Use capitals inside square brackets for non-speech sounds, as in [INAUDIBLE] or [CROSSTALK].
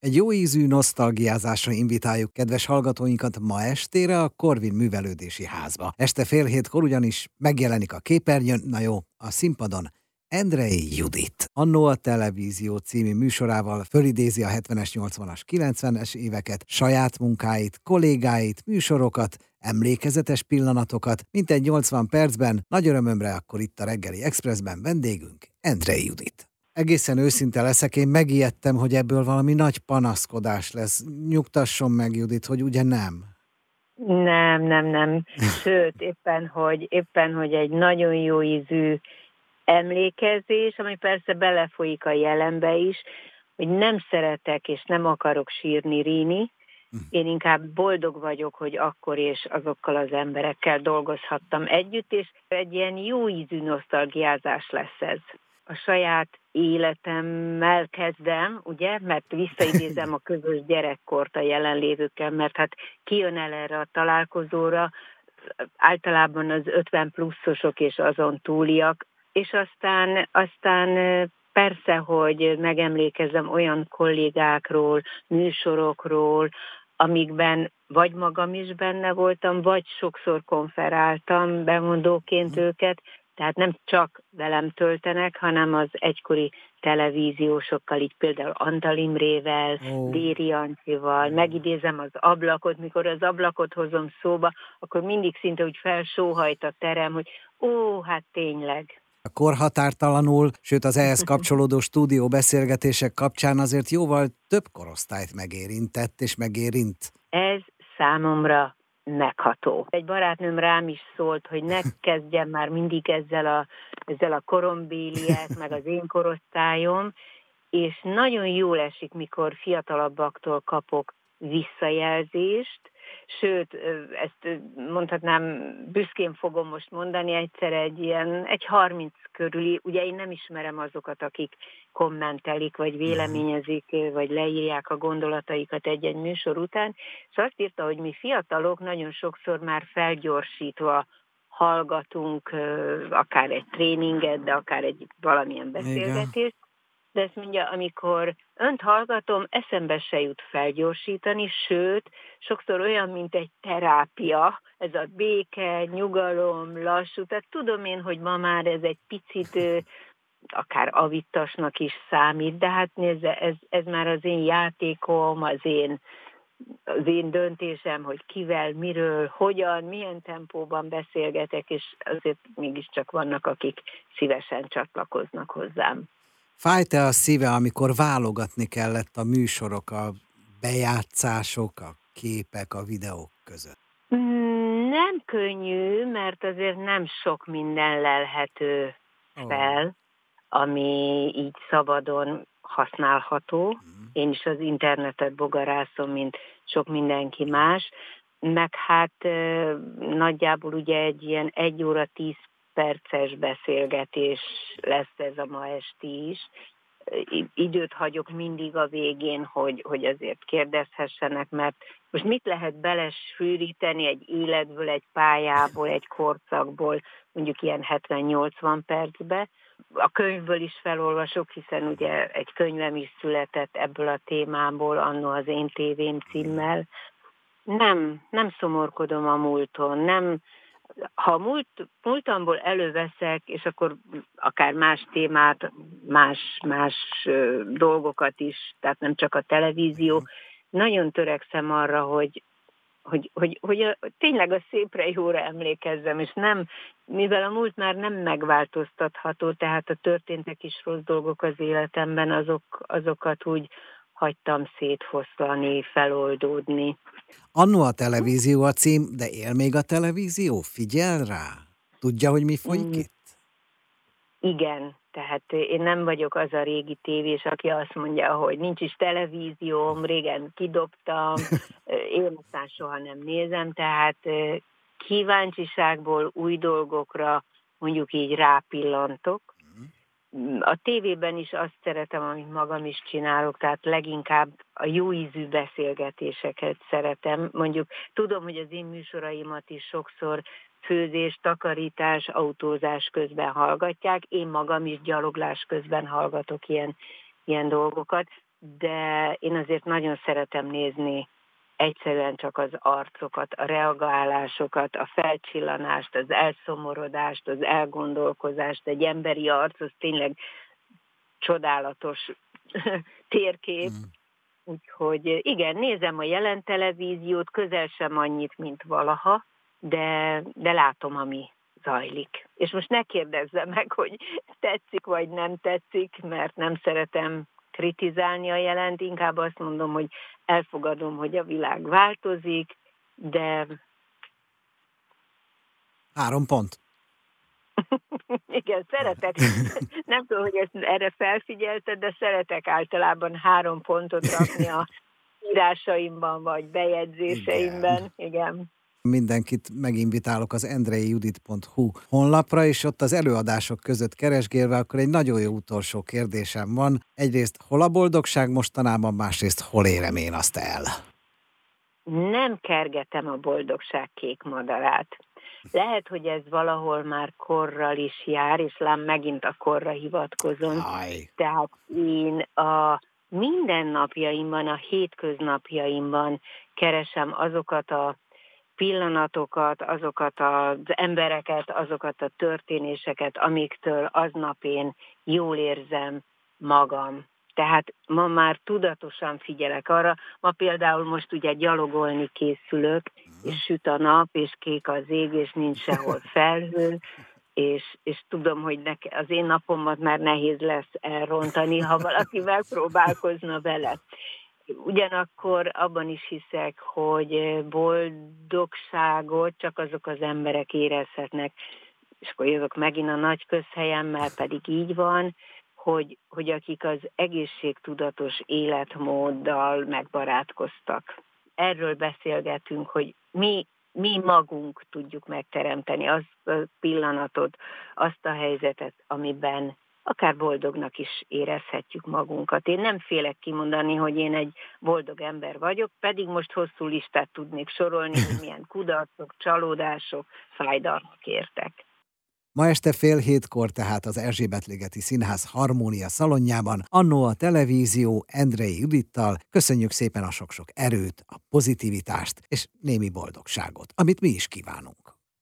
Egy jó ízű nosztalgiázásra invitáljuk kedves hallgatóinkat ma estére a Korvin Művelődési Házba. Este fél hétkor ugyanis megjelenik a képernyőn, na jó, a színpadon Endrei Judit. Annó a Televízió című műsorával fölidézi a 70-es, 80-as, 90-es éveket, saját munkáit, kollégáit, műsorokat, emlékezetes pillanatokat, mintegy 80 percben, nagy örömömre akkor itt a reggeli Expressben vendégünk Endrei Judit egészen őszinte leszek, én megijedtem, hogy ebből valami nagy panaszkodás lesz. Nyugtasson meg, Judit, hogy ugye nem. Nem, nem, nem. Sőt, éppen, hogy, éppen, hogy egy nagyon jó ízű emlékezés, ami persze belefolyik a jelenbe is, hogy nem szeretek és nem akarok sírni, ríni, én inkább boldog vagyok, hogy akkor és azokkal az emberekkel dolgozhattam együtt, és egy ilyen jó ízű nosztalgiázás lesz ez a saját életemmel kezdem, ugye, mert visszaidézem a közös gyerekkort a jelenlévőkkel, mert hát kijön el erre a találkozóra, általában az 50 pluszosok és azon túliak, és aztán, aztán persze, hogy megemlékezem olyan kollégákról, műsorokról, amikben vagy magam is benne voltam, vagy sokszor konferáltam bemondóként őket, tehát nem csak velem töltenek, hanem az egykori televíziósokkal, így például Antal Imrével, oh. Déri Ancsival, megidézem az ablakot, mikor az ablakot hozom szóba, akkor mindig szinte úgy felsóhajt a terem, hogy ó, hát tényleg. A korhatártalanul, sőt az ehhez kapcsolódó [LAUGHS] stúdió beszélgetések kapcsán azért jóval több korosztályt megérintett és megérint. Ez számomra megható. Egy barátnőm rám is szólt, hogy ne [LAUGHS] kezdjem már mindig ezzel a, ezzel a korombéliek, meg az én korosztályom, és nagyon jól esik, mikor fiatalabbaktól kapok visszajelzést, sőt, ezt mondhatnám, büszkén fogom most mondani, egyszer egy ilyen, egy 30 körüli, ugye én nem ismerem azokat, akik kommentelik, vagy mhm. véleményezik, vagy leírják a gondolataikat egy-egy műsor után, és azt írta, hogy mi fiatalok nagyon sokszor már felgyorsítva hallgatunk akár egy tréninget, de akár egy valamilyen beszélgetést, de ezt mondja, amikor önt hallgatom, eszembe se jut felgyorsítani, sőt, sokszor olyan, mint egy terápia, ez a béke, nyugalom, lassú, tehát tudom én, hogy ma már ez egy picit akár avittasnak is számít, de hát nézze, ez, ez már az én játékom, az én, az én döntésem, hogy kivel, miről, hogyan, milyen tempóban beszélgetek, és azért mégiscsak vannak, akik szívesen csatlakoznak hozzám. Fájt-e a szíve, amikor válogatni kellett a műsorok, a bejátszások, a képek, a videók között? Mm, nem könnyű, mert azért nem sok minden lelhető fel, oh. ami így szabadon használható. Mm. Én is az internetet bogarászom, mint sok mindenki más. Meg hát nagyjából ugye egy ilyen egy óra tíz perces beszélgetés lesz ez a ma esti is. Időt hagyok mindig a végén, hogy, hogy azért kérdezhessenek, mert most mit lehet belesűríteni egy életből, egy pályából, egy korszakból, mondjuk ilyen 70-80 percbe. A könyvből is felolvasok, hiszen ugye egy könyvem is született ebből a témából, annó az én tévém címmel. Nem, nem szomorkodom a múlton, nem, ha múlt, múltamból előveszek, és akkor akár más témát, más, más dolgokat is, tehát nem csak a televízió, mhm. nagyon törekszem arra, hogy, hogy, hogy, hogy a, tényleg a szépre, jóra emlékezzem, és nem, mivel a múlt már nem megváltoztatható, tehát a történtek is rossz dolgok az életemben, azok, azokat úgy hagytam szétfoszlani, feloldódni. Annó a televízió a cím, de él még a televízió? Figyel rá? Tudja, hogy mi folyik mm. itt? Igen, tehát én nem vagyok az a régi tévés, aki azt mondja, hogy nincs is televízióm, régen kidobtam, [LAUGHS] én aztán soha nem nézem, tehát kíváncsiságból új dolgokra mondjuk így rápillantok, a tévében is azt szeretem, amit magam is csinálok, tehát leginkább a jó ízű beszélgetéseket szeretem. Mondjuk tudom, hogy az én műsoraimat is sokszor főzés, takarítás, autózás közben hallgatják. Én magam is gyaloglás közben hallgatok ilyen, ilyen dolgokat. de én azért nagyon szeretem nézni egyszerűen csak az arcokat, a reagálásokat, a felcsillanást, az elszomorodást, az elgondolkozást. Egy emberi arc az tényleg csodálatos [LAUGHS] térkép. Mm. Úgyhogy igen, nézem a jelen televíziót, közel sem annyit, mint valaha, de, de látom, ami zajlik. És most ne kérdezze meg, hogy tetszik vagy nem tetszik, mert nem szeretem kritizálni a jelent, inkább azt mondom, hogy elfogadom, hogy a világ változik, de... Három pont. [LAUGHS] Igen, szeretek. [LAUGHS] Nem tudom, hogy ezt erre felfigyelted, de szeretek általában három pontot rakni a [LAUGHS] írásaimban, vagy bejegyzéseimben. Igen. Igen mindenkit meginvitálok az endreijudit.hu honlapra, és ott az előadások között keresgélve, akkor egy nagyon jó utolsó kérdésem van. Egyrészt hol a boldogság mostanában, másrészt hol érem én azt el? Nem kergetem a boldogság kék madarát. Lehet, hogy ez valahol már korral is jár, és lám megint a korra hivatkozom. Aj. Tehát én a mindennapjaimban, a hétköznapjaimban keresem azokat a pillanatokat, azokat az embereket, azokat a történéseket, amiktől aznap én jól érzem magam. Tehát ma már tudatosan figyelek arra, ma például most ugye gyalogolni készülök, és süt a nap, és kék az ég, és nincs sehol [LAUGHS] felhő, és, és tudom, hogy neke, az én napomat már nehéz lesz elrontani, ha valaki [LAUGHS] megpróbálkozna vele. Ugyanakkor abban is hiszek, hogy boldogságot csak azok az emberek érezhetnek, és akkor jövök megint a nagy közhelyemmel, pedig így van, hogy, hogy akik az egészségtudatos életmóddal megbarátkoztak. Erről beszélgetünk, hogy mi, mi magunk tudjuk megteremteni azt a pillanatot, azt a helyzetet, amiben akár boldognak is érezhetjük magunkat. Én nem félek kimondani, hogy én egy boldog ember vagyok, pedig most hosszú listát tudnék sorolni, hogy milyen [LAUGHS] kudarcok, csalódások, fájdalmak értek. Ma este fél hétkor tehát az Erzsébet-ligeti Színház Harmónia szalonjában, annó a televízió Endrei Judittal köszönjük szépen a sok-sok erőt, a pozitivitást és némi boldogságot, amit mi is kívánunk.